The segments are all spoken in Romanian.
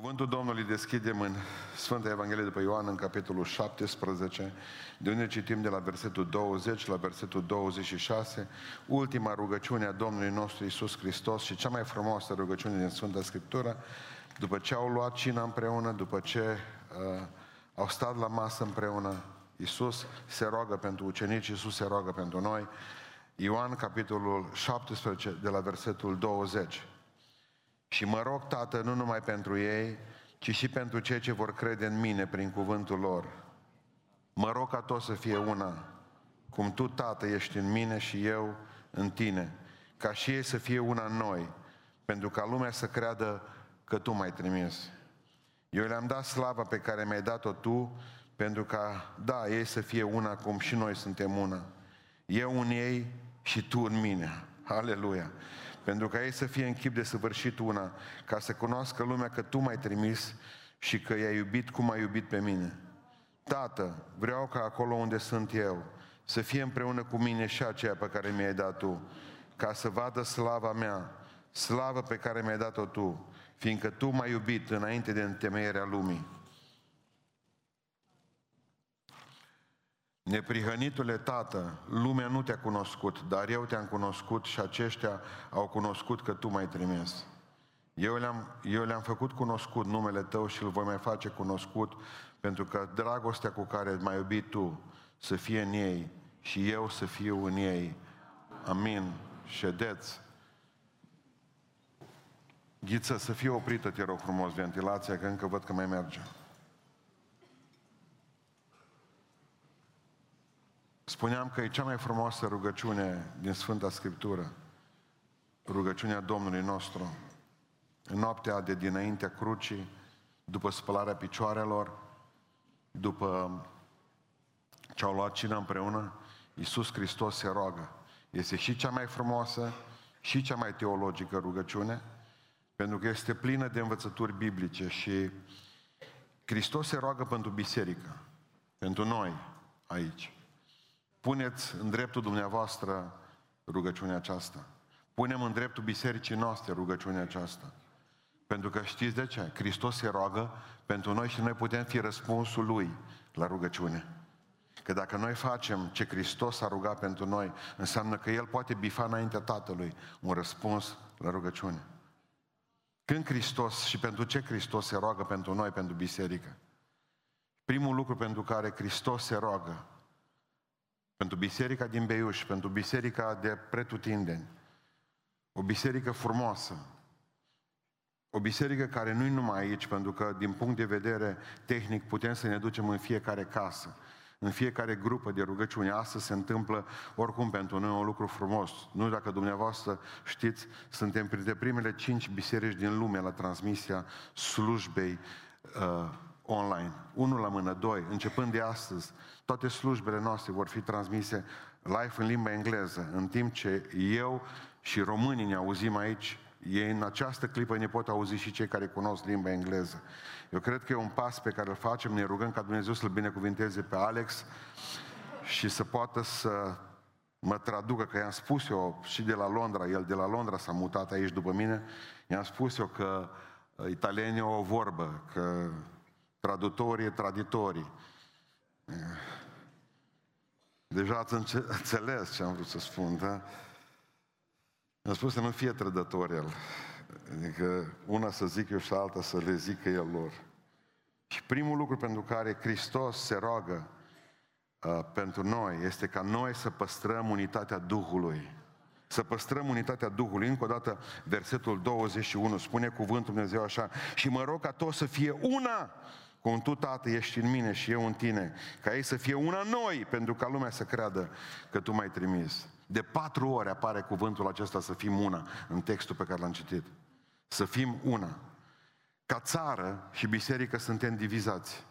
Cuvântul Domnului deschidem în Sfânta Evanghelie după Ioan, în capitolul 17, de unde citim de la versetul 20 la versetul 26, ultima rugăciune a Domnului nostru Isus Hristos și cea mai frumoasă rugăciune din Sfânta Scriptură, după ce au luat cina împreună, după ce uh, au stat la masă împreună, Isus se roagă pentru ucenici, Isus se roagă pentru noi. Ioan, capitolul 17, de la versetul 20. Și mă rog, Tată, nu numai pentru ei, ci și pentru cei ce vor crede în mine prin cuvântul lor. Mă rog ca toți să fie una, cum Tu, Tată, ești în mine și eu în Tine, ca și ei să fie una în noi, pentru ca lumea să creadă că Tu m-ai trimis. Eu le-am dat slava pe care mi-ai dat-o Tu, pentru ca, da, ei să fie una cum și noi suntem una. Eu în ei și Tu în mine. Aleluia! Pentru ca ei să fie în chip de săvârșit una, ca să cunoască lumea că Tu m-ai trimis și că i-ai iubit cum ai iubit pe mine. Tată, vreau ca acolo unde sunt eu, să fie împreună cu mine și aceea pe care mi-ai dat Tu, ca să vadă slava mea, slavă pe care mi-ai dat-o Tu, fiindcă Tu m-ai iubit înainte de întemeierea lumii. Neprihănitule Tată, lumea nu te-a cunoscut, dar eu te-am cunoscut și aceștia au cunoscut că Tu m-ai trimis. Eu le-am, eu le-am făcut cunoscut numele Tău și îl voi mai face cunoscut, pentru că dragostea cu care m-ai iubit Tu să fie în ei și eu să fiu în ei. Amin. Ședeți. Ghiță, să fie oprită, te rog frumos, ventilația, că încă văd că mai merge. Spuneam că e cea mai frumoasă rugăciune din Sfânta Scriptură, rugăciunea Domnului nostru. În noaptea de dinaintea crucii, după spălarea picioarelor, după ce au luat cină împreună, Iisus Hristos se roagă. Este și cea mai frumoasă și cea mai teologică rugăciune, pentru că este plină de învățături biblice și Hristos se roagă pentru biserică, pentru noi aici. Puneți în dreptul dumneavoastră rugăciunea aceasta. Punem în dreptul bisericii noastre rugăciunea aceasta. Pentru că știți de ce? Hristos se roagă pentru noi și noi putem fi răspunsul Lui la rugăciune. Că dacă noi facem ce Hristos a rugat pentru noi, înseamnă că El poate bifa înaintea Tatălui un răspuns la rugăciune. Când Hristos și pentru ce Hristos se roagă pentru noi, pentru biserică? Primul lucru pentru care Hristos se roagă pentru biserica din Beiuș, pentru biserica de pretutindeni. O biserică frumoasă. O biserică care nu-i numai aici, pentru că din punct de vedere tehnic putem să ne ducem în fiecare casă, în fiecare grupă de rugăciune. Asta se întâmplă oricum pentru noi un lucru frumos. Nu dacă dumneavoastră știți, suntem printre primele cinci biserici din lume la transmisia slujbei uh, online. Unul la mână, doi, începând de astăzi, toate slujbele noastre vor fi transmise live în limba engleză, în timp ce eu și românii ne auzim aici, ei în această clipă ne pot auzi și cei care cunosc limba engleză. Eu cred că e un pas pe care îl facem, ne rugăm ca Dumnezeu să-l binecuvinteze pe Alex și să poată să mă traducă, că i-am spus eu și de la Londra, el de la Londra s-a mutat aici după mine, i-am spus eu că uh, italienii au o vorbă, că traductorii, traditorii. Deja ați înțeles ce am vrut să spun, da? Mi-a spus să nu fie trădător el. Adică una să zic eu și alta să le zică el lor. Și primul lucru pentru care Hristos se roagă uh, pentru noi este ca noi să păstrăm unitatea Duhului. Să păstrăm unitatea Duhului. Încă o dată, versetul 21 spune cuvântul Dumnezeu așa, și mă rog ca toți să fie una cum Tu, Tată, ești în mine și eu în Tine, ca ei să fie una noi, pentru ca lumea să creadă că Tu m-ai trimis. De patru ori apare cuvântul acesta să fim una în textul pe care l-am citit. Să fim una. Ca țară și biserică suntem divizați.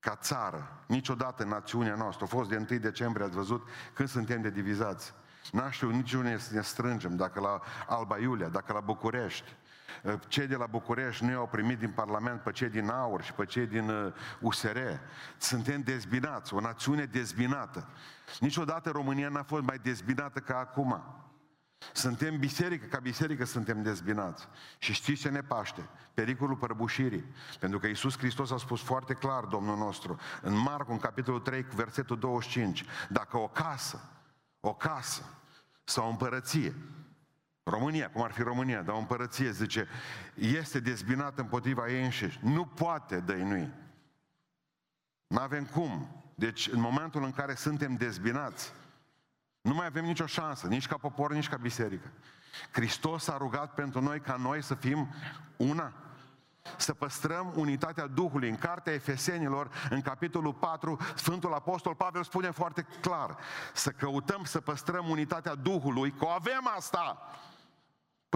Ca țară, niciodată în națiunea noastră, a fost de 1 decembrie, ați văzut, când suntem de divizați. N-aș știu niciunde să ne strângem, dacă la Alba Iulia, dacă la București, Eh, cei de la București nu i-au primit din Parlament pe cei din Aur și pe cei din USR. Eh, Suntem dezbinați, o națiune dezbinată. Niciodată România n-a fost mai dezbinată ca acum. Suntem biserică, ca biserică suntem dezbinați. Și știți ce ne paște? Pericolul prăbușirii. Pentru că Iisus Hristos a spus foarte clar, Domnul nostru, în Marcu, în capitolul 3, versetul 25, dacă o casă, o casă sau o împărăție, România, cum ar fi România, dar o împărăție, zice, este dezbinată împotriva ei înșiși. Nu poate dăinui. Nu avem cum. Deci, în momentul în care suntem dezbinați, nu mai avem nicio șansă, nici ca popor, nici ca biserică. Hristos a rugat pentru noi ca noi să fim una. Să păstrăm unitatea Duhului. În cartea Efesenilor, în capitolul 4, Sfântul Apostol Pavel spune foarte clar să căutăm să păstrăm unitatea Duhului, că o avem asta.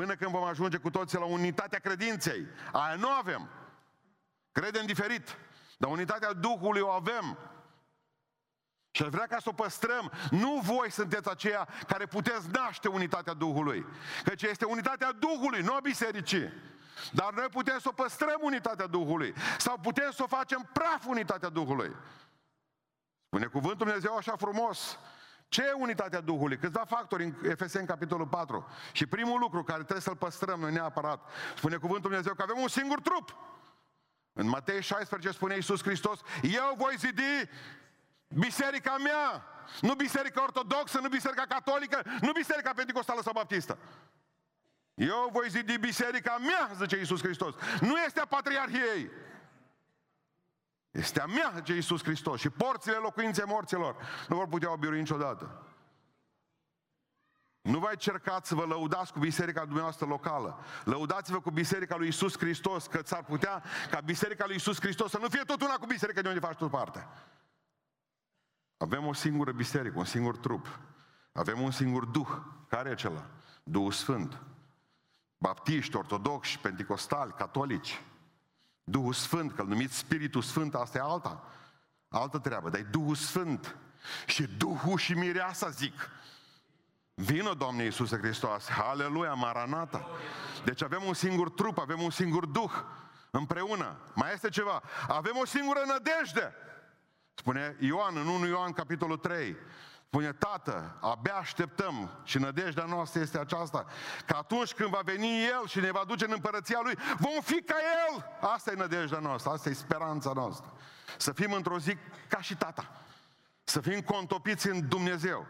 Până când vom ajunge cu toții la unitatea credinței. Aia nu avem. Credem diferit. Dar unitatea Duhului o avem. Și aș vrea ca să o păstrăm. Nu voi sunteți aceia care puteți naște unitatea Duhului. Căci este unitatea Duhului, nu a bisericii. Dar noi putem să o păstrăm unitatea Duhului. Sau putem să o facem praf unitatea Duhului. Spune cuvântul Dumnezeu așa frumos. Ce e unitatea Duhului? Câțiva factori în Efeseni capitolul 4. Și primul lucru care trebuie să-l păstrăm noi neapărat, spune cuvântul Dumnezeu că avem un singur trup. În Matei 16 spune Iisus Hristos, eu voi zidi biserica mea, nu biserica ortodoxă, nu biserica catolică, nu biserica pentecostală sau baptistă. Eu voi zidi biserica mea, zice Iisus Hristos. Nu este a patriarhiei. Este a mea, zice Iisus Hristos. Și porțile locuinței morților nu vor putea obirui niciodată. Nu vă încercați să vă lăudați cu biserica dumneavoastră locală. Lăudați-vă cu biserica lui Isus Hristos, că ți-ar putea ca biserica lui Isus Hristos să nu fie tot una cu biserica de unde faci tu parte. Avem o singură biserică, un singur trup. Avem un singur Duh. Care e acela? Duhul Sfânt. Baptiști, ortodoxi, pentecostali, catolici. Duhul Sfânt, că-l numiți Spiritul Sfânt, asta e alta. Altă treabă, dar e Duhul Sfânt. Și Duhul și Mireasa zic. Vină, Doamne Iisuse Hristos! Aleluia, Maranata! Deci avem un singur trup, avem un singur Duh împreună. Mai este ceva. Avem o singură nădejde. Spune Ioan în 1 Ioan capitolul 3. Spune, Tată, abia așteptăm și nădejdea noastră este aceasta, că atunci când va veni El și ne va duce în împărăția Lui, vom fi ca El! Asta e nădejdea noastră, asta e speranța noastră. Să fim într-o zi ca și Tata. Să fim contopiți în Dumnezeu.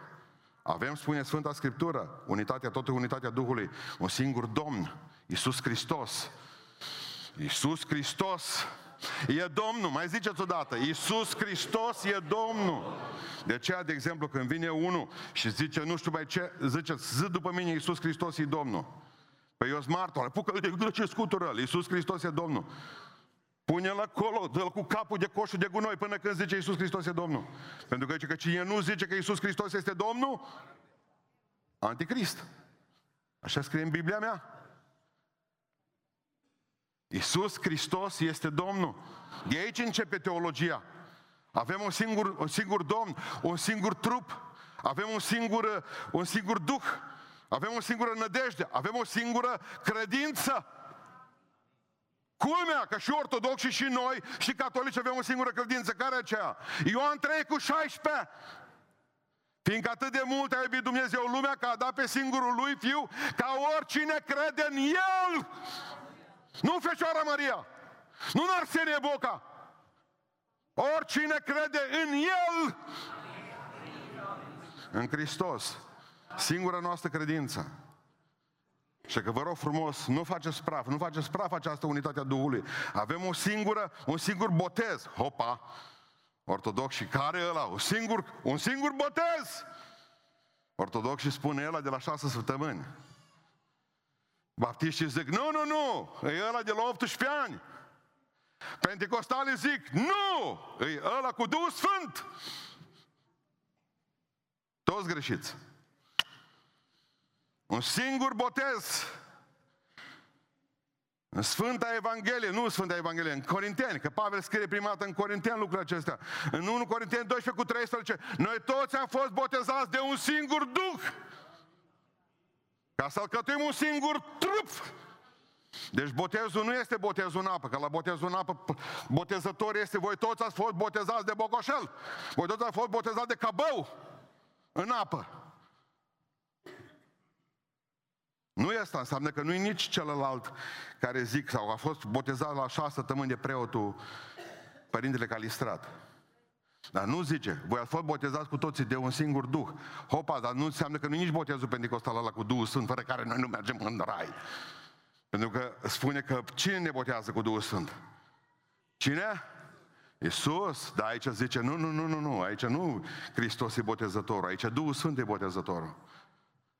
Avem, spune Sfânta Scriptură, unitatea, toată unitatea Duhului, un singur Domn, Iisus Hristos. Iisus Hristos E Domnul, mai ziceți odată, Iisus Hristos e Domnul. De aceea, de exemplu, când vine unul și zice, nu știu mai ce, ziceți, zi după mine, Iisus Hristos e Domnul. Păi eu sunt martor, pucă de ce scutură, Iisus Hristos e Domnul. Pune-l acolo, dă-l cu capul de coșul de gunoi până când zice Iisus Hristos e Domnul. Pentru că zice că cine nu zice că Iisus Hristos este Domnul, anticrist. Așa scrie în Biblia mea. Iisus Hristos este Domnul. De aici începe teologia. Avem un singur, un singur Domn, un singur trup, avem un singur, un singur Duh, avem o singură nădejde, avem o singură credință. Culmea, că și ortodoxi și noi și catolici avem o singură credință. Care e aceea? Ioan 3 cu 16. Fiindcă atât de mult a iubit Dumnezeu lumea că a dat pe singurul lui Fiu ca oricine crede în El nu Fecioara Maria. Nu în Arsenie Boca. Oricine crede în El, în Hristos, singura noastră credință. Și că vă rog frumos, nu faceți praf, nu faceți praf această unitate a Duhului. Avem o singură, un singur botez. Hopa! Ortodox și care e ăla? Un singur, un singur botez! Ortodox și spune ăla de la șase săptămâni. Baptiștii zic, nu, nu, nu, e ăla de la 18 ani. Pentecostalii zic, nu, e ăla cu Duhul Sfânt. Toți greșiți. Un singur botez. În Sfânta Evanghelie, nu Sfânta Evanghelie, în Corinteni, că Pavel scrie prima dată în Corinteni lucrurile acestea. În 1 Corinteni 12 cu 13, noi toți am fost botezați de un singur Duh. Ca să alcătuim un singur trup. Deci botezul nu este botezul în apă, că la botezul în apă botezător este voi toți ați fost botezați de bocoșel. Voi toți ați fost botezați de cabău în apă. Nu e asta, înseamnă că nu e nici celălalt care zic, sau a fost botezat la șase săptămâni de preotul Părintele Calistrat. Dar nu zice, voi ați fost botezați cu toții de un singur Duh. Hopa, dar nu înseamnă că nu e nici botezul pentecostal ăla cu Duhul Sfânt, fără care noi nu mergem în rai. Pentru că spune că cine ne botează cu Duhul Sfânt? Cine? Iisus, dar aici zice, nu, nu, nu, nu, nu, aici nu Hristos e botezătorul, aici Duhul Sfânt e botezătorul.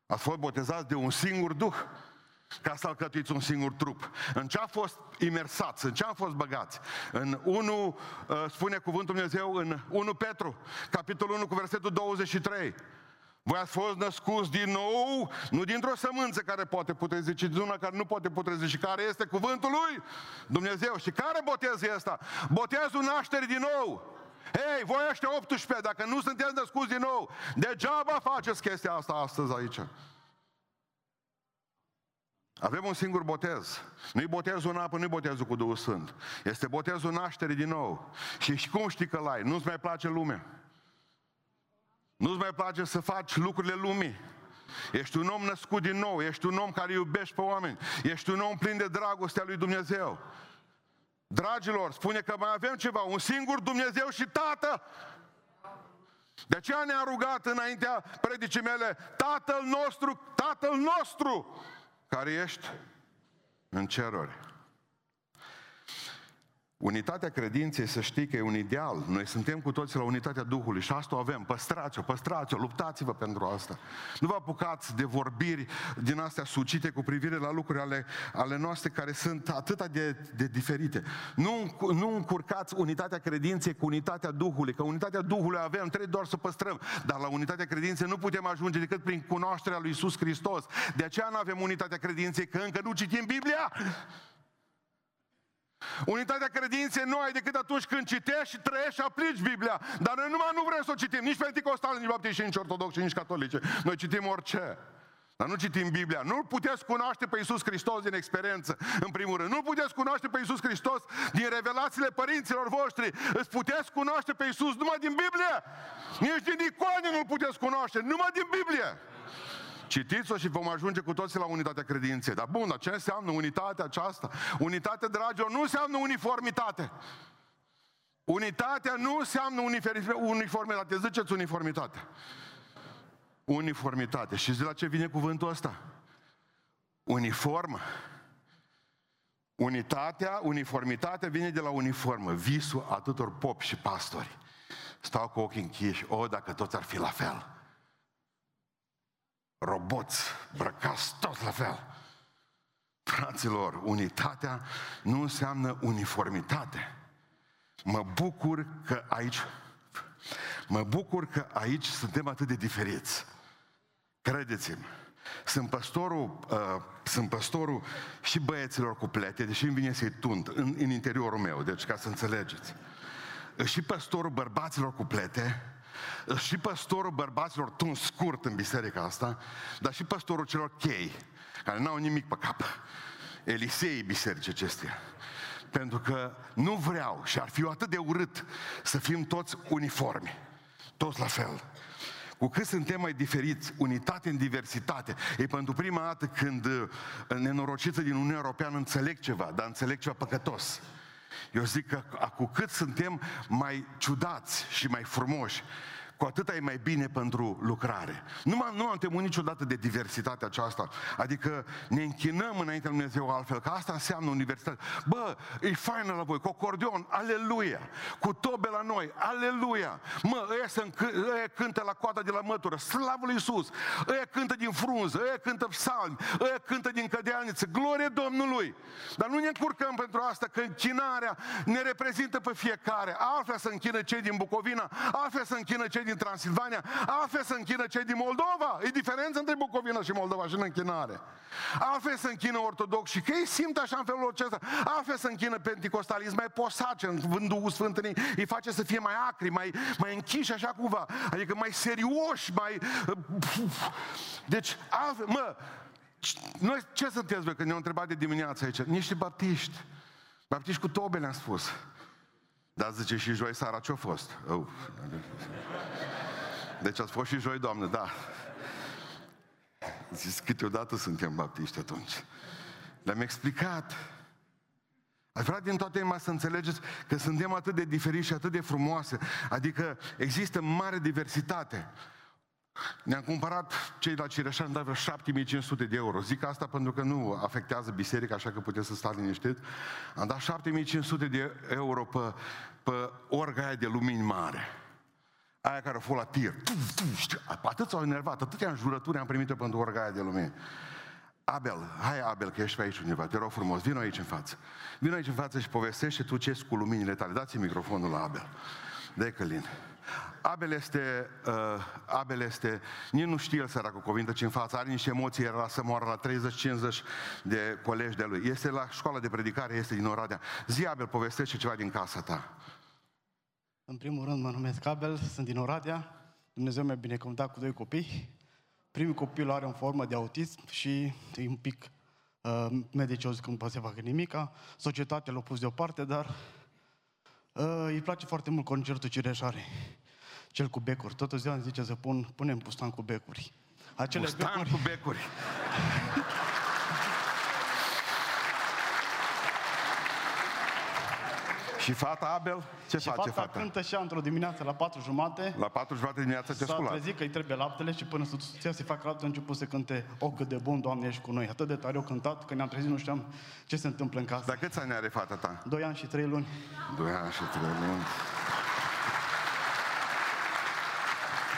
Ați fost botezați de un singur Duh ca să alcătuiți un singur trup. În ce a fost imersați, în ce am fost băgați? În 1, uh, spune cuvântul Dumnezeu, în 1 Petru, capitolul 1 cu versetul 23. Voi ați fost născuți din nou, nu dintr-o sămânță care poate putrezi, ci din una care nu poate putrezi și care este cuvântul lui Dumnezeu. Și care botez e ăsta? Botezul nașterii din nou. Hei, voi ăștia 18, dacă nu sunteți născuți din nou, degeaba faceți chestia asta astăzi aici. Avem un singur botez. Nu-i botezul în apă, nu-i botezul cu Duhul Sfânt. Este botezul nașterii din nou. Și cum știi că l-ai? Nu-ți mai place lumea. Nu-ți mai place să faci lucrurile lumii. Ești un om născut din nou, ești un om care iubești pe oameni, ești un om plin de dragostea lui Dumnezeu. Dragilor, spune că mai avem ceva, un singur Dumnezeu și Tată. De aceea ne-a rugat înaintea predicii mele, Tatăl nostru, Tatăl nostru, care ești în ceruri. Unitatea credinței, să știi că e un ideal. Noi suntem cu toții la unitatea Duhului și asta o avem. Păstrați-o, păstrați-o, luptați-vă pentru asta. Nu vă apucați de vorbiri din astea sucite cu privire la lucruri ale, ale noastre care sunt atât de, de diferite. Nu, nu încurcați unitatea credinței cu unitatea Duhului, că unitatea Duhului avem, trebuie doar să păstrăm. Dar la unitatea credinței nu putem ajunge decât prin cunoașterea lui Isus Hristos. De aceea nu avem unitatea credinței, că încă nu citim Biblia. Unitatea credinței nu ai decât atunci când citești și trăiești și aplici Biblia. Dar noi numai nu vrem să o citim, nici pentecostali, nici baptiști, nici ortodoxi, nici catolice. Noi citim orice. Dar nu citim Biblia. Nu puteți cunoaște pe Iisus Hristos din experiență, în primul rând. Nu puteți cunoaște pe Iisus Hristos din revelațiile părinților voștri. Îți puteți cunoaște pe Iisus numai din Biblie. Nici din icone nu-L puteți cunoaște, numai din Biblie. Citiți-o și vom ajunge cu toții la unitatea credinței. Dar bun, dar ce înseamnă unitatea aceasta? Unitate, dragilor, nu înseamnă uniformitate. Unitatea nu înseamnă uniformitate. Ziceți uniformitate. Uniformitate. Și de la ce vine cuvântul ăsta? Uniformă. Unitatea, uniformitatea vine de la uniformă. Visul atâtor popi și pastori. Stau cu ochii închiși. O, dacă toți ar fi la fel roboți, brăcați tot la fel. Fraților, unitatea nu înseamnă uniformitate. Mă bucur că aici, mă bucur că aici suntem atât de diferiți. Credeți-mă. Sunt păstorul, uh, sunt păstorul și băieților cu plete, deși îmi vine să-i tund în, în interiorul meu, deci ca să înțelegeți. Și păstorul bărbaților cu plete, și păstorul bărbaților tun scurt în biserica asta, dar și păstorul celor chei, care n-au nimic pe cap. Elisei bisericii acestea. Pentru că nu vreau și ar fi atât de urât să fim toți uniformi, toți la fel. Cu cât suntem mai diferiți, unitate în diversitate, e pentru prima dată când uh, nenorociță din Uniunea Europeană înțeleg ceva, dar înțeleg ceva păcătos. Eu zic că cu cât suntem mai ciudați și mai frumoși, cu atât e mai bine pentru lucrare. Nu, m- nu am temut niciodată de diversitatea aceasta. Adică ne închinăm înaintea lui Dumnezeu altfel, că asta înseamnă universitate. Bă, e faină la voi, cu acordeon, aleluia, cu tobe la noi, aleluia. Mă, ăia, să ăia cântă la coada de la mătură, slavă lui Iisus. Ăia cântă din frunză, ăia cântă psalmi, ăia cântă din cădeaniță, glorie Domnului. Dar nu ne încurcăm pentru asta, că închinarea ne reprezintă pe fiecare. Altfel să închină cei din Bucovina, altfel să închină cei din din Transilvania, altfel să închină cei din Moldova. E diferență între Bucovina și Moldova și în închinare. Altfel să închină ortodoxi, că ei simt așa în felul acesta. Altfel să închină penticostalism, mai posace în vândul Sfânt îi face să fie mai acri, mai, mai închiși așa cumva. Adică mai serioși, mai... Deci, altfel, mă, noi ce sunteți voi când ne-au întrebat de dimineață aici? Niște baptiști. Baptiști cu tobe le-am spus. Dar zice și joi seara ce-a fost? Uf. Deci ați fost și joi, Doamne, da. Zis, câteodată suntem baptiști atunci. Le-am explicat. Aș vrea din toată inima să înțelegeți că suntem atât de diferiți și atât de frumoase. Adică există mare diversitate. Ne-am cumpărat cei la Cireșan, am dat vreo 7500 de euro. Zic asta pentru că nu afectează biserica, așa că puteți să stați liniștit. Am dat 7500 de euro pe, pe orga aia de lumini mare. Aia care a fost la tir. Atât s-au enervat, atâtea înjurături am primit pentru orga aia de lumini. Abel, hai Abel, că ești pe aici undeva, te rog frumos, vino aici în față. Vino aici în față și povestește tu ce cu luminile tale. Dați microfonul la Abel. De Călin. Abel este, uh, Abel este, nici nu știe el săracul cuvinte ce în față, are niște emoții, era să moară la 30-50 de colegi de lui. Este la școala de predicare, este din Oradea. Zi, Abel, povestește ceva din casa ta. În primul rând mă numesc Abel, sunt din Oradea. Dumnezeu mi-a binecuvântat cu doi copii. Primul copil are o formă de autism și e un pic uh, medicii au zis că nu poate să facă nimica. Societatea l-a pus deoparte, dar uh, îi place foarte mult concertul Cireșare. Cel cu becuri. Tot ziua îmi zice să pun, punem pustan cu becuri. Acele Pustan becuri... cu becuri. Și fata Abel? Ce și face fata? fata cântă și într-o dimineață la patru jumate. La patru jumate dimineața te S-a trezit că îi trebuie laptele și până soția să facă lapte a început să cânte O cât de bun, Doamne, ești cu noi. Atât de tare au cântat că ne-am trezit, nu știam ce se întâmplă în casă. Dar câți ani are fata ta? Doi ani și trei luni. Doi ani și trei luni.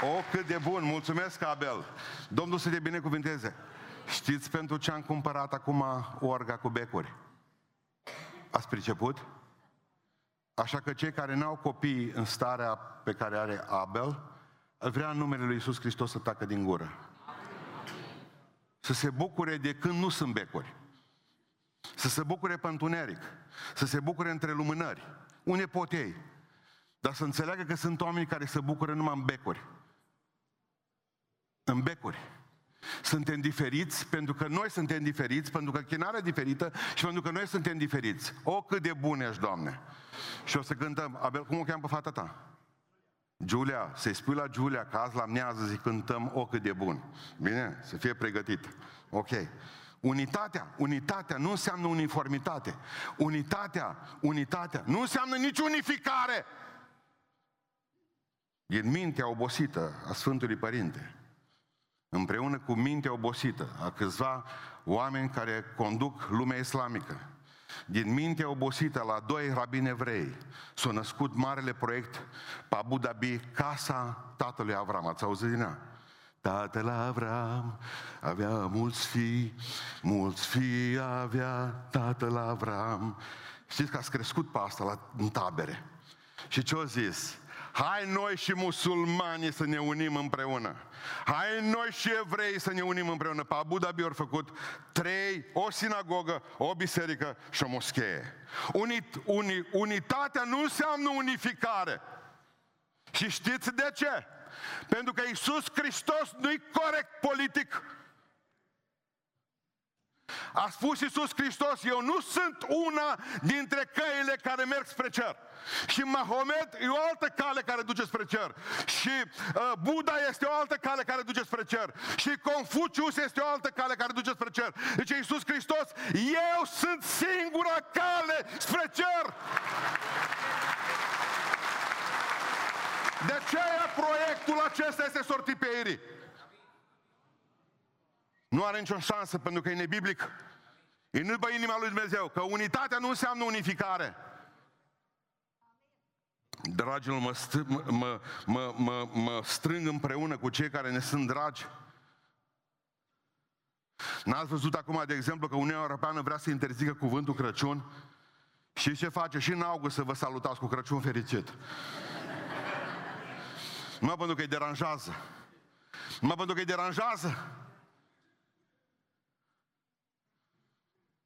O, cât de bun! Mulțumesc, Abel! Domnul să te binecuvinteze! Știți pentru ce am cumpărat acum orga cu becuri? Ați priceput? Așa că cei care n-au copii în starea pe care are Abel, vrea în numele Lui Iisus Hristos să tacă din gură. Să se bucure de când nu sunt becuri. Să se bucure pe întuneric. Să se bucure între lumânări. Unde pot ei? Dar să înțeleagă că sunt oameni care se bucură numai în becuri. În becuri. Suntem diferiți pentru că noi suntem diferiți, pentru că chinarea diferită și pentru că noi suntem diferiți. O, cât de bun ești, Doamne! Și o să cântăm, Abel, cum o cheamă pe fata ta? Giulia, să-i spui la Giulia că azi la miază zi cântăm o cât de bun. Bine? Să fie pregătit. Ok. Unitatea, unitatea nu înseamnă uniformitate. Unitatea, unitatea nu înseamnă nici unificare. Din mintea obosită a Sfântului Părinte împreună cu mintea obosită a câțiva oameni care conduc lumea islamică, din mintea obosită la doi rabini evrei, s-a născut marele proiect pe Abu Dhabi, Casa Tatălui Avram. Ați auzit din ea? Tatăl Avram avea mulți fii, mulți fii avea tatăl Avram. Știți că ați crescut pe asta la, în tabere. Și ce au zis? Hai noi și musulmani să ne unim împreună. Hai noi și evrei să ne unim împreună. Pe Abu Dhabi au făcut trei, o sinagogă, o biserică și o moschee. Unit, uni, unitatea nu înseamnă unificare. Și știți de ce? Pentru că Isus Hristos nu-i corect politic. A spus Iisus Hristos, eu nu sunt una dintre căile care merg spre cer. Și Mahomet e o altă cale care duce spre cer. Și uh, Buddha este o altă cale care duce spre cer. Și Confucius este o altă cale care duce spre cer. Deci Iisus Hristos, eu sunt singura cale spre cer. De aceea proiectul acesta este sortit pe Iri. Nu are nicio șansă pentru că e nebiblic. E nu pe inima lui Dumnezeu, că unitatea nu înseamnă unificare. Dragilor, mă, st- mă, mă, mă, mă strâng împreună cu cei care ne sunt dragi. N-ați văzut acum, de exemplu, că Uniunea Europeană vrea să interzică cuvântul Crăciun? Și ce face? Și în august să vă salutați cu Crăciun fericit. Nu pentru că îi deranjează. Nu pentru că îi deranjează.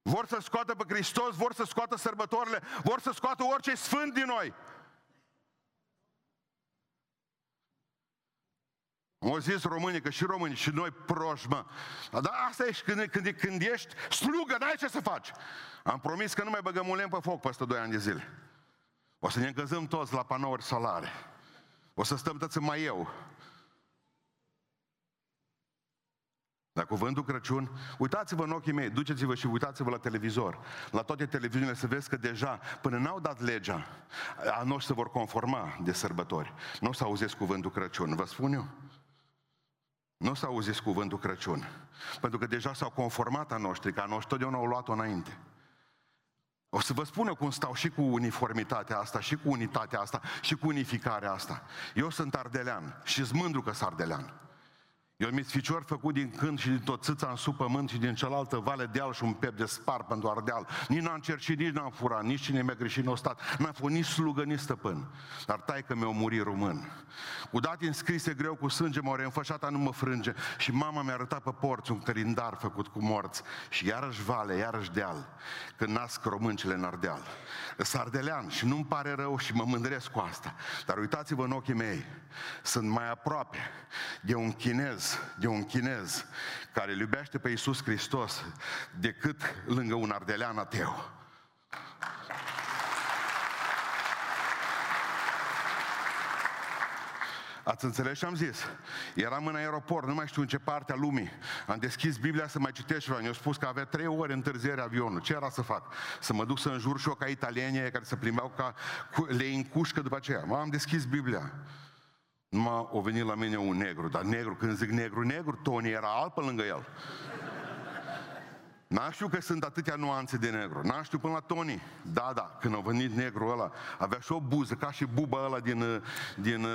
Vor să scoată pe Hristos, vor să scoată sărbătorile, vor să scoată orice sfânt din noi. Au zis românii, că și românii, și noi proști, mă. Dar asta e când, când, când ești slugă, n-ai ce să faci. Am promis că nu mai băgăm un lemn pe foc peste doi ani de zile. O să ne încăzăm toți la panouri solare. O să stăm toți mai eu. La cuvântul Crăciun, uitați-vă în ochii mei, duceți-vă și uitați-vă la televizor, la toate televiziunile, să vezi că deja, până n-au dat legea, a noștri se vor conforma de sărbători. Nu o să auziți cuvântul Crăciun, vă spun eu. Nu o să auziți cuvântul Crăciun. Pentru că deja s-au conformat a noștri, că a noștri totdeauna au luat-o înainte. O să vă spun eu cum stau și cu uniformitatea asta, și cu unitatea asta, și cu unificarea asta. Eu sunt ardelean și sunt mândru că sunt ardelean. Eu mi ficior făcut din când și din tot țâța în sub pământ și din cealaltă vale de al și un pep de spar pentru ardeal. Nici n-am cercit, nici n-am furat, nici cine mi-a greșit n-a stat. N-am fost nici slugă, nici stăpân. Dar tai că mi-au murit român. Cu date înscrise greu cu sânge, m-au reînfășat, nu mă frânge. Și mama mi-a arătat pe porți un călindar făcut cu morți. Și iarăși vale, iarăși deal, când nasc româncele în ardeal. Sardelean și nu-mi pare rău și mă mândresc cu asta. Dar uitați-vă în ochii mei, sunt mai aproape de un chinez de un chinez care îl iubește pe Iisus Hristos decât lângă un ardelean ateu. Ați înțeles ce am zis? Eram în aeroport, nu mai știu în ce parte a lumii. Am deschis Biblia să mai citești ceva. Mi-au spus că avea trei ore întârziere avionul. Ce era să fac? Să mă duc să înjur și eu ca italienii care se plimbeau ca le încușcă după aceea. M-am deschis Biblia. Numai o venit la mine un negru, dar negru, când zic negru, negru, Tony era alb pe lângă el. N-am știu că sunt atâtea nuanțe de negru. N-am știu până la Tony. Da, da, când a venit negru ăla, avea și o buză, ca și buba ăla din... din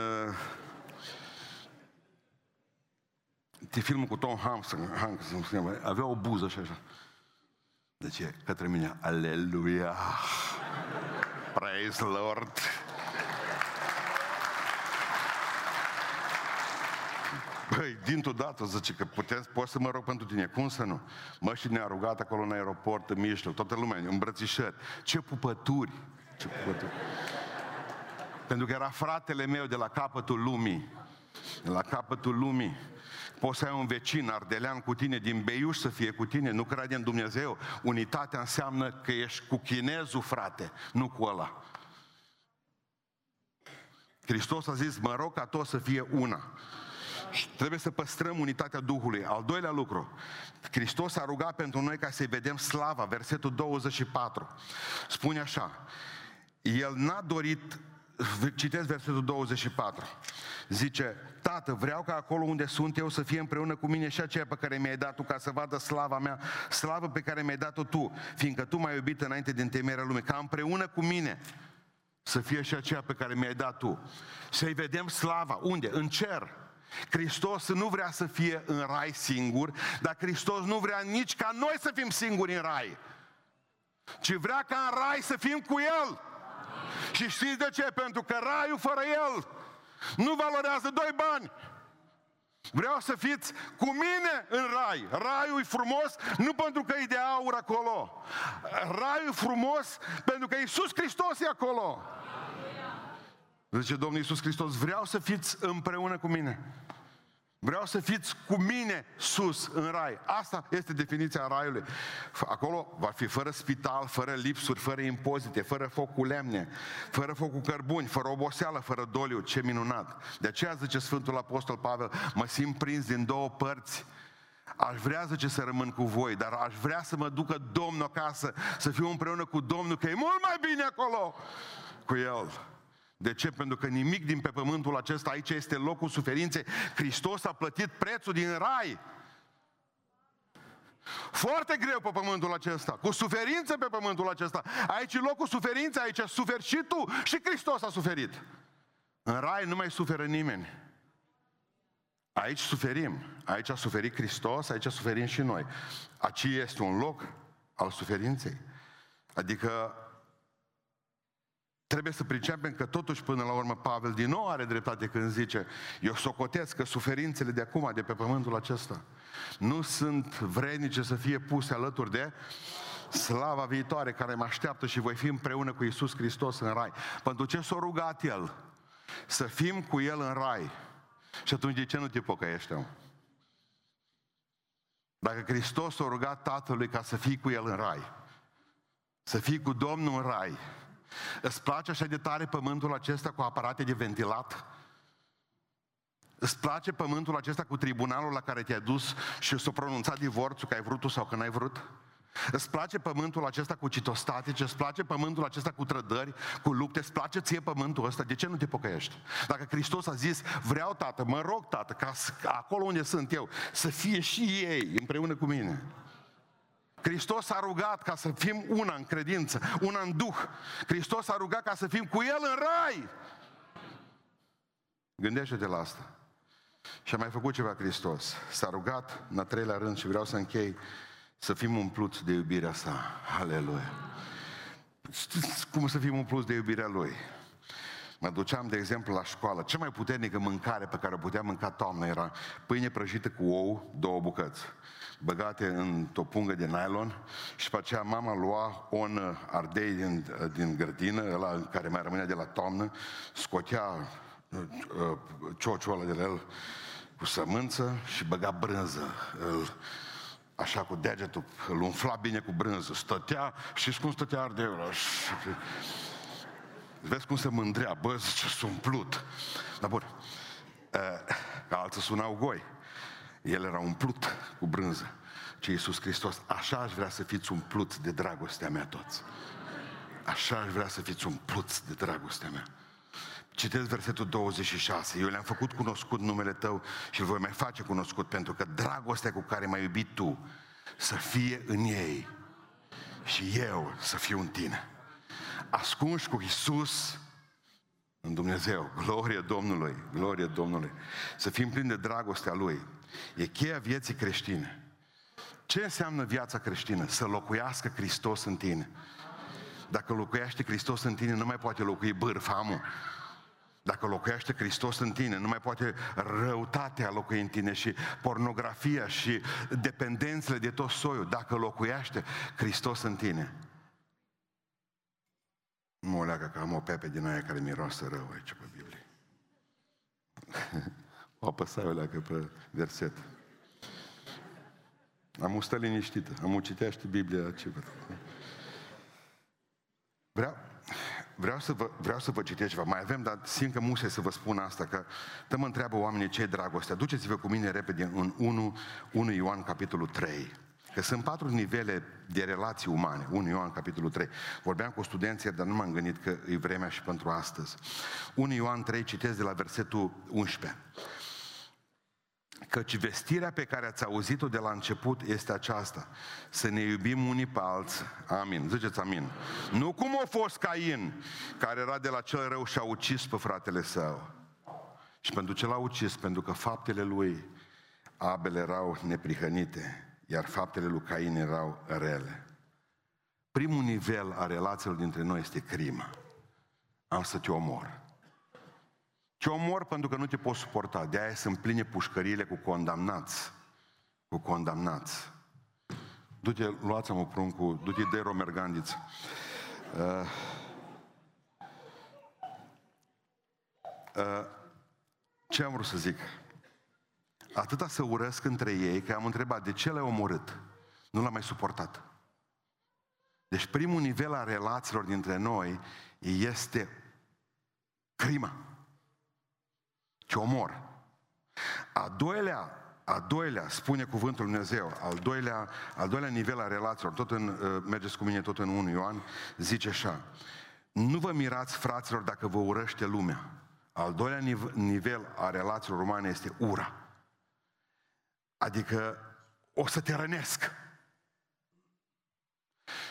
de filmul cu Tom Hanks, Hanks avea o buză și așa. De ce? Către mine, aleluia! Praise Lord! Băi, dintr-o dată zice că puteți, poți să mă rog pentru tine. Cum să nu? Mă, și ne-a rugat acolo în aeroport, în mijloc, toată lumea, îmbrățișări. Ce pupături! Ce pupături! Pentru că era fratele meu de la capătul lumii. De la capătul lumii. Poți să ai un vecin ardelean cu tine din Beiuș să fie cu tine, nu crede în Dumnezeu. Unitatea înseamnă că ești cu chinezul, frate, nu cu ăla. Hristos a zis, mă rog ca toți să fie una. Și trebuie să păstrăm unitatea Duhului. Al doilea lucru, Hristos a rugat pentru noi ca să-i vedem slava, versetul 24. Spune așa, El n-a dorit, citesc versetul 24, zice, Tată, vreau ca acolo unde sunt eu să fie împreună cu mine și aceea pe care mi-ai dat tu ca să vadă slava mea, slavă pe care mi-ai dat-o tu, fiindcă tu m-ai iubit înainte din temerea lumii, ca împreună cu mine să fie și aceea pe care mi-ai dat tu. Să-i vedem slava. Unde? În cer. Hristos nu vrea să fie în rai singur, dar Hristos nu vrea nici ca noi să fim singuri în rai. Ci vrea ca în rai să fim cu El. Și știți de ce? Pentru că raiul fără El nu valorează doi bani. Vreau să fiți cu mine în rai. Raiul e frumos nu pentru că e de aur acolo. Raiul e frumos pentru că Iisus Hristos e acolo. Zice Domnul Iisus Hristos, vreau să fiți împreună cu mine. Vreau să fiți cu mine sus, în rai. Asta este definiția raiului. Acolo va fi fără spital, fără lipsuri, fără impozite, fără foc cu lemne, fără foc cu cărbuni, fără oboseală, fără doliu. Ce minunat! De aceea zice Sfântul Apostol Pavel, mă simt prins din două părți. Aș vrea, zice, să rămân cu voi, dar aș vrea să mă ducă Domnul acasă, să fiu împreună cu Domnul, că e mult mai bine acolo cu El. De ce? Pentru că nimic din pe pământul acesta, aici este locul suferinței. Hristos a plătit prețul din rai. Foarte greu pe pământul acesta, cu suferință pe pământul acesta. Aici e locul suferinței, aici suferi și tu și Hristos a suferit. În rai nu mai suferă nimeni. Aici suferim. Aici a suferit Hristos, aici suferim și noi. Aici este un loc al suferinței. Adică Trebuie să pricepem că totuși până la urmă Pavel din nou are dreptate când zice eu socotesc că suferințele de acum, de pe pământul acesta, nu sunt vrednice să fie puse alături de slava viitoare care mă așteaptă și voi fi împreună cu Isus Hristos în rai. Pentru ce s-a rugat El? Să fim cu El în rai. Și atunci de ce nu te pocăiești? Dacă Hristos a rugat Tatălui ca să fii cu El în rai, să fii cu Domnul în rai, Îți place așa de tare pământul acesta cu aparate de ventilat? Îți place pământul acesta cu tribunalul la care te-ai dus și s-a pronunțat divorțul că ai vrut tu sau că n-ai vrut? Îți place pământul acesta cu citostatice, îți place pământul acesta cu trădări, cu lupte, îți place ție pământul ăsta, de ce nu te pocăiești? Dacă Hristos a zis, vreau tată, mă rog tată, ca acolo unde sunt eu, să fie și ei împreună cu mine. Hristos a rugat ca să fim una în credință, una în duh. Hristos a rugat ca să fim cu El în rai. Gândește-te la asta. Și a mai făcut ceva Hristos. S-a rugat, în a treilea rând, și vreau să închei, să fim umpluți de iubirea sa. Aleluia! Știți cum să fim umpluți de iubirea Lui? Mă duceam, de exemplu, la școală. Cea mai puternică mâncare pe care o puteam mânca toamna era pâine prăjită cu ou, două bucăți, băgate în o pungă de nylon și pe aceea mama lua un ardei din, din grădină, ăla care mai rămânea de la toamnă, scotea uh, uh, ciociul ăla de la el cu sămânță și băga brânză. Îl, așa cu degetul, îl umfla bine cu brânză, stătea, și cum stătea ardeiul ăla? Vezi cum se mândrea, bă, zice, sunt umplut. Dar bun, ca alții sunau goi. El era umplut cu brânză. Ce Iisus Hristos, așa aș vrea să fiți umpluți de dragostea mea toți. Așa aș vrea să fiți umpluți de dragostea mea. Citesc versetul 26. Eu le-am făcut cunoscut numele tău și îl voi mai face cunoscut pentru că dragostea cu care m-ai iubit tu să fie în ei și eu să fiu în tine. Ascunși cu Isus în Dumnezeu. Glorie Domnului, glorie Domnului. Să fim plini de dragostea Lui. E cheia vieții creștine. Ce înseamnă viața creștină? Să locuiască Hristos în tine. Dacă locuiește Hristos în tine, nu mai poate locui bârfamul. Dacă locuiește Hristos în tine, nu mai poate răutatea locui în tine și pornografia și dependențele de tot soiul. Dacă locuiește Hristos în tine. Nu o leagă că am o pepe din aia care miroase rău aici pe Biblie. o apăsai o leagă pe verset. Am stă liniștită, am citește Biblia ce Vreau, vreau să, vă, vreau să vă citesc ceva. Mai avem, dar simt că musai să vă spun asta, că te mă întreabă oamenii ce dragostea. Duceți-vă cu mine repede în 1, 1 Ioan, capitolul 3. Că sunt patru nivele de relații umane. 1 Ioan, capitolul 3. Vorbeam cu studenții, dar nu m-am gândit că e vremea și pentru astăzi. 1 Ioan 3, citesc de la versetul 11. Căci vestirea pe care ați auzit-o de la început este aceasta. Să ne iubim unii pe alții. Amin. Ziceți amin. Nu cum a fost Cain, care era de la cel rău și a ucis pe fratele său. Și pentru ce l-a ucis? Pentru că faptele lui Abel erau neprihănite, iar faptele lui Cain erau rele. Primul nivel a relațiilor dintre noi este crima. Am să te omor. Te omor pentru că nu te poți suporta. De aia sunt pline pușcările cu condamnați. Cu condamnați. Du-te, luați-mă pruncul, du-te de romergandiță. Uh, uh, ce am vrut să zic? Atâta să urăsc între ei că am întrebat de ce le-ai omorât. Nu l-am mai suportat. Deci primul nivel al relațiilor dintre noi este crima ce omor. A doilea, a doilea, spune cuvântul Dumnezeu, al doilea, al doilea nivel a relațiilor, tot în, uh, mergeți cu mine tot în 1 Ioan, zice așa, nu vă mirați, fraților, dacă vă urăște lumea. Al doilea nivel a relațiilor umane este ura. Adică o să te rănesc.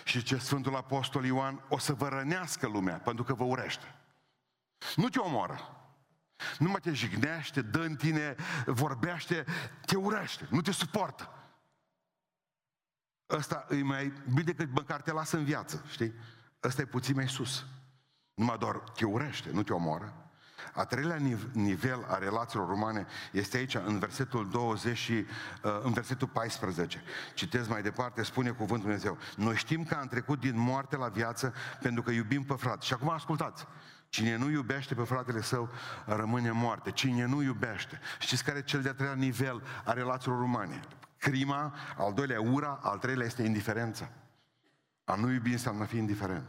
Și ce Sfântul Apostol Ioan, o să vă rănească lumea, pentru că vă urește. Nu te omoară. Nu mai te jignește, dă în tine, vorbește, te urăște, nu te suportă. Ăsta e mai bine decât măcar te lasă în viață, știi? Ăsta e puțin mai sus. Numai doar te urește, nu te omoară. A treilea nivel a relațiilor umane este aici, în versetul 20 și uh, în versetul 14. Citez mai departe, spune cuvântul Dumnezeu. Noi știm că am trecut din moarte la viață pentru că iubim pe frate. Și acum ascultați. Cine nu iubește pe fratele său rămâne moarte. Cine nu iubește. Știți care e cel de-al treilea nivel a relațiilor umane? Crima, al doilea ura, al treilea este indiferența. A nu iubi înseamnă a fi indiferent.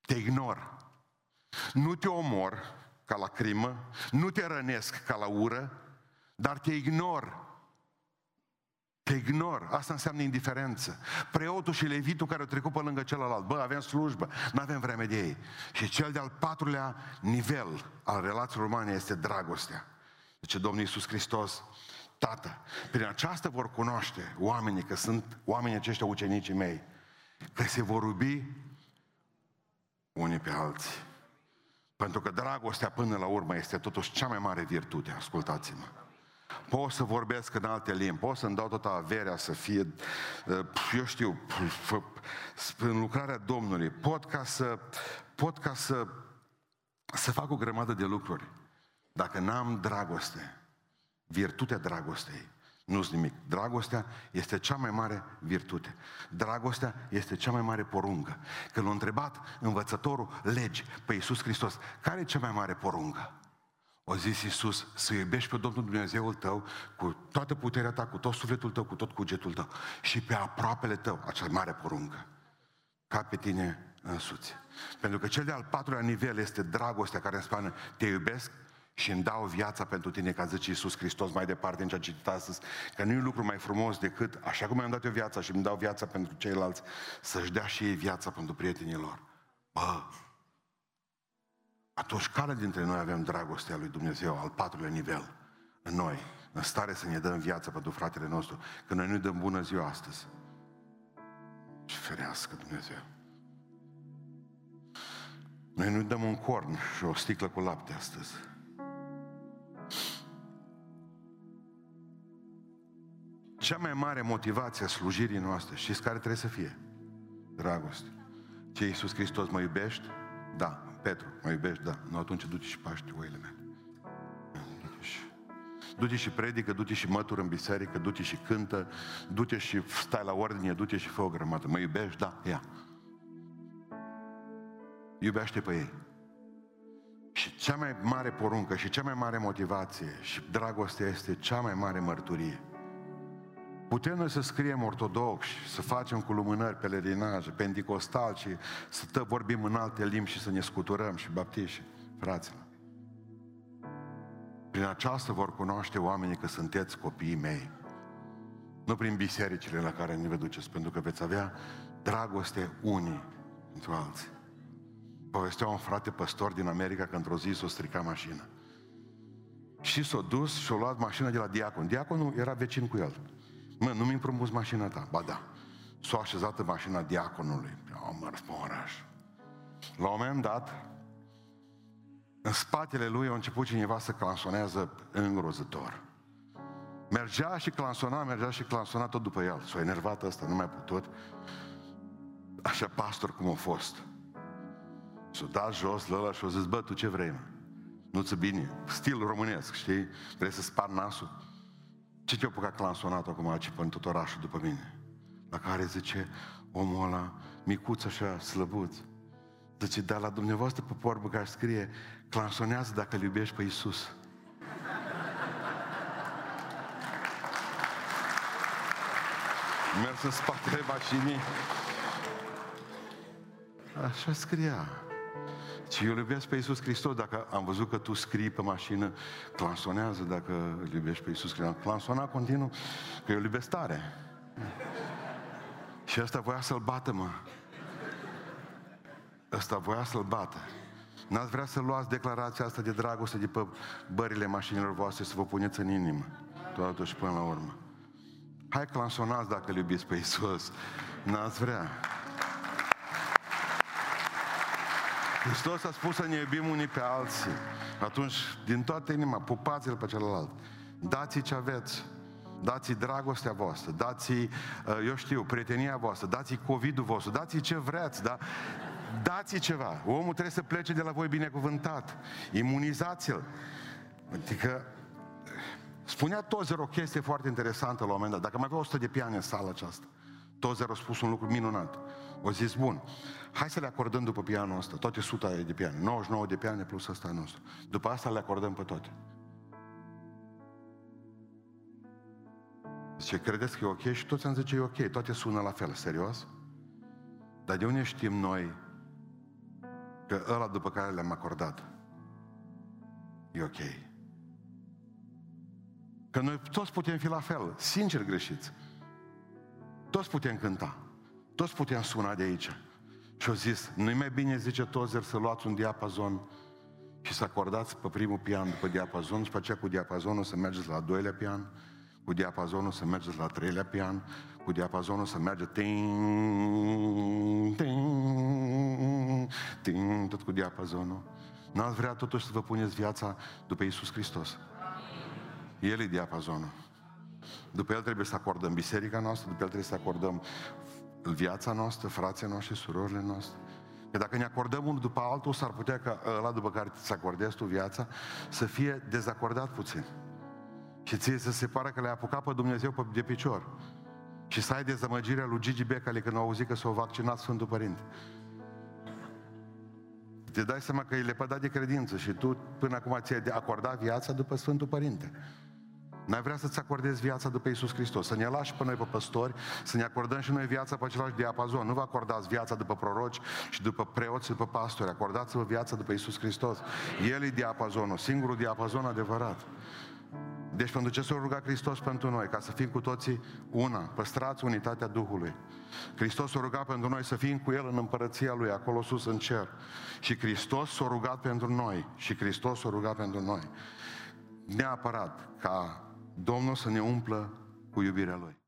Te ignor. Nu te omor, ca la crimă, nu te rănesc ca la ură, dar te ignor. Te ignor. Asta înseamnă indiferență. Preotul și levitul care au trecut pe lângă celălalt. Bă, avem slujbă, nu avem vreme de ei. Și cel de-al patrulea nivel al relațiilor umane este dragostea. Deci Domnul Iisus Hristos, Tată, prin aceasta vor cunoaște oamenii, că sunt oamenii aceștia ucenicii mei, că se vor iubi unii pe alții. Pentru că dragostea până la urmă este totuși cea mai mare virtute, ascultați-mă. Pot să vorbesc în alte limbi, pot să-mi dau toată averea să fie, uh, eu știu, în lucrarea Domnului, pot ca să, pot ca să, să fac o grămadă de lucruri. Dacă n-am dragoste, virtutea dragostei, nu nimic. Dragostea este cea mai mare virtute. Dragostea este cea mai mare poruncă. Când l-a întrebat învățătorul legi pe Iisus Hristos, care e cea mai mare poruncă? O zis Iisus, să iubești pe Domnul Dumnezeul tău cu toată puterea ta, cu tot sufletul tău, cu tot cugetul tău și pe aproapele tău, acea mare poruncă, ca pe tine însuți. Pentru că cel de-al patrulea nivel este dragostea care spune, te iubesc și îmi dau viața pentru tine, ca zice Iisus Hristos mai departe în ce a citit astăzi, că nu e lucru mai frumos decât, așa cum mi-am dat eu viața și îmi dau viața pentru ceilalți, să-și dea și ei viața pentru prietenii lor. Bă, atunci care dintre noi avem dragostea lui Dumnezeu, al patrulea nivel, în noi, în stare să ne dăm viața pentru fratele nostru, că noi nu dăm bună ziua astăzi. Și ferească Dumnezeu. Noi nu dăm un corn și o sticlă cu lapte astăzi. Cea mai mare motivație a slujirii noastre, știți care trebuie să fie? Dragoste. Ce Iisus Hristos mă iubești? Da. Petru, mă iubești? Da. Nu, atunci du-te și paște oile mele. Du-te și, du-te și predică, du-te și mătură în biserică, du-te și cântă, du-te și stai la ordine, du-te și fă o grămadă. Mă iubești? Da. Ia. Iubește pe ei. Și cea mai mare poruncă și cea mai mare motivație și dragostea este cea mai mare mărturie. Putem noi să scriem ortodoxi, să facem cu lumânări, pelerinaje, pentecostal și să tă vorbim în alte limbi și să ne scuturăm și baptiști, fraților. Prin aceasta vor cunoaște oamenii că sunteți copiii mei. Nu prin bisericile la care ne vă duceți, pentru că veți avea dragoste unii pentru alții. Povestea un frate păstor din America că într-o zi s-o strica mașina. Și s-a dus și a luat mașina de la diacon. Diaconul era vecin cu el. Mă, nu mi împrumut mașina ta. Ba da. S-a așezat în mașina diaconului. Am mers pe oraș. La un moment dat, în spatele lui a început cineva să clansonează îngrozător. Mergea și clansona, mergea și clansona tot după el. S-a enervat ăsta, nu mai putut. Așa pastor cum a fost. S-a dat jos la ăla și a zis, bă, tu ce vrei, mă? Nu-ți bine. Stil românesc, știi? Vrei să spar nasul? Ce te-a apucat clansonat acum aici pe tot orașul după mine? La care zice omul ăla, micuț așa, slăbuț. Zice, dar la dumneavoastră pe porbă care scrie, clansonează dacă îl iubești pe Iisus. Mers în spatele mașinii. Așa scria. Și eu iubesc pe Iisus Hristos. Dacă am văzut că tu scrii pe mașină, clansonează dacă îl iubești pe Iisus Hristos. Clansona continuu, că eu îl iubesc tare. Și ăsta voia să-l bată, mă. Ăsta voia să-l bată. N-ați vrea să luați declarația asta de dragoste de pe bările mașinilor voastre să vă puneți în inimă. Toată și până la urmă. Hai clansonați dacă îl iubiți pe Iisus. N-ați vrea. Hristos a spus să ne iubim unii pe alții. Atunci, din toată inima, pupați-l pe celălalt. Dați-i ce aveți. Dați-i dragostea voastră, dați-i, uh, eu știu, prietenia voastră, dați-i COVID-ul vostru, dați-i ce vreți, da? Dați-i ceva. Omul trebuie să plece de la voi binecuvântat. Imunizați-l. Adică, spunea Tozer o chestie foarte interesantă la un moment dat. Dacă mai avea 100 de piane în sala aceasta, Tozer a spus un lucru minunat. O zis, bun, hai să le acordăm după pianul ăsta, toate suta de piane, 99 de piane plus ăsta nostru. După asta le acordăm pe toate. Zice, credeți că e ok? Și toți am zice, e ok, toate sună la fel, serios? Dar de unde știm noi că ăla după care le-am acordat e ok. Că noi toți putem fi la fel, sincer greșiți. Toți putem cânta. Toți putem suna de aici. Și au zis, nu-i mai bine, zice Tozer, să luați un diapazon și să acordați pe primul pian după diapazon și pe aceea cu diapazonul să mergeți la al doilea pian, cu diapazonul să mergeți la al treilea pian, cu diapazonul să merge ting, ting, ting, tot cu diapazonul. N-ați vrea totuși să vă puneți viața după Iisus Hristos. El e diapazonul. După el trebuie să acordăm biserica noastră, după el trebuie să acordăm viața noastră, frații noștri, surorile noastre. Că dacă ne acordăm unul după altul, s-ar putea ca ăla după care îți acordezi tu viața să fie dezacordat puțin. Și ție să se pare că le-ai apucat pe Dumnezeu de picior. Și să ai dezamăgirea lui Gigi Becali când au auzit că s-au vaccinat Sfântul Părinte. Te dai seama că e lepădat de credință și tu până acum ți-ai acordat viața după Sfântul Părinte. N-ai vrea să-ți acordezi viața după Iisus Hristos, să ne lași pe noi pe păstori, să ne acordăm și noi viața pe același diapazon. Nu vă acordați viața după proroci și după preoți și după pastori, acordați-vă viața după Iisus Hristos. El e diapazonul, singurul diapazon adevărat. Deci pentru ce s-a rugat Hristos pentru noi? Ca să fim cu toții una. Păstrați unitatea Duhului. Hristos s-a rugat pentru noi să fim cu El în împărăția Lui, acolo sus în cer. Și Hristos s-a rugat pentru noi. Și Hristos s-a rugat pentru noi. Neapărat ca Domnul să ne umplă cu iubirea Lui.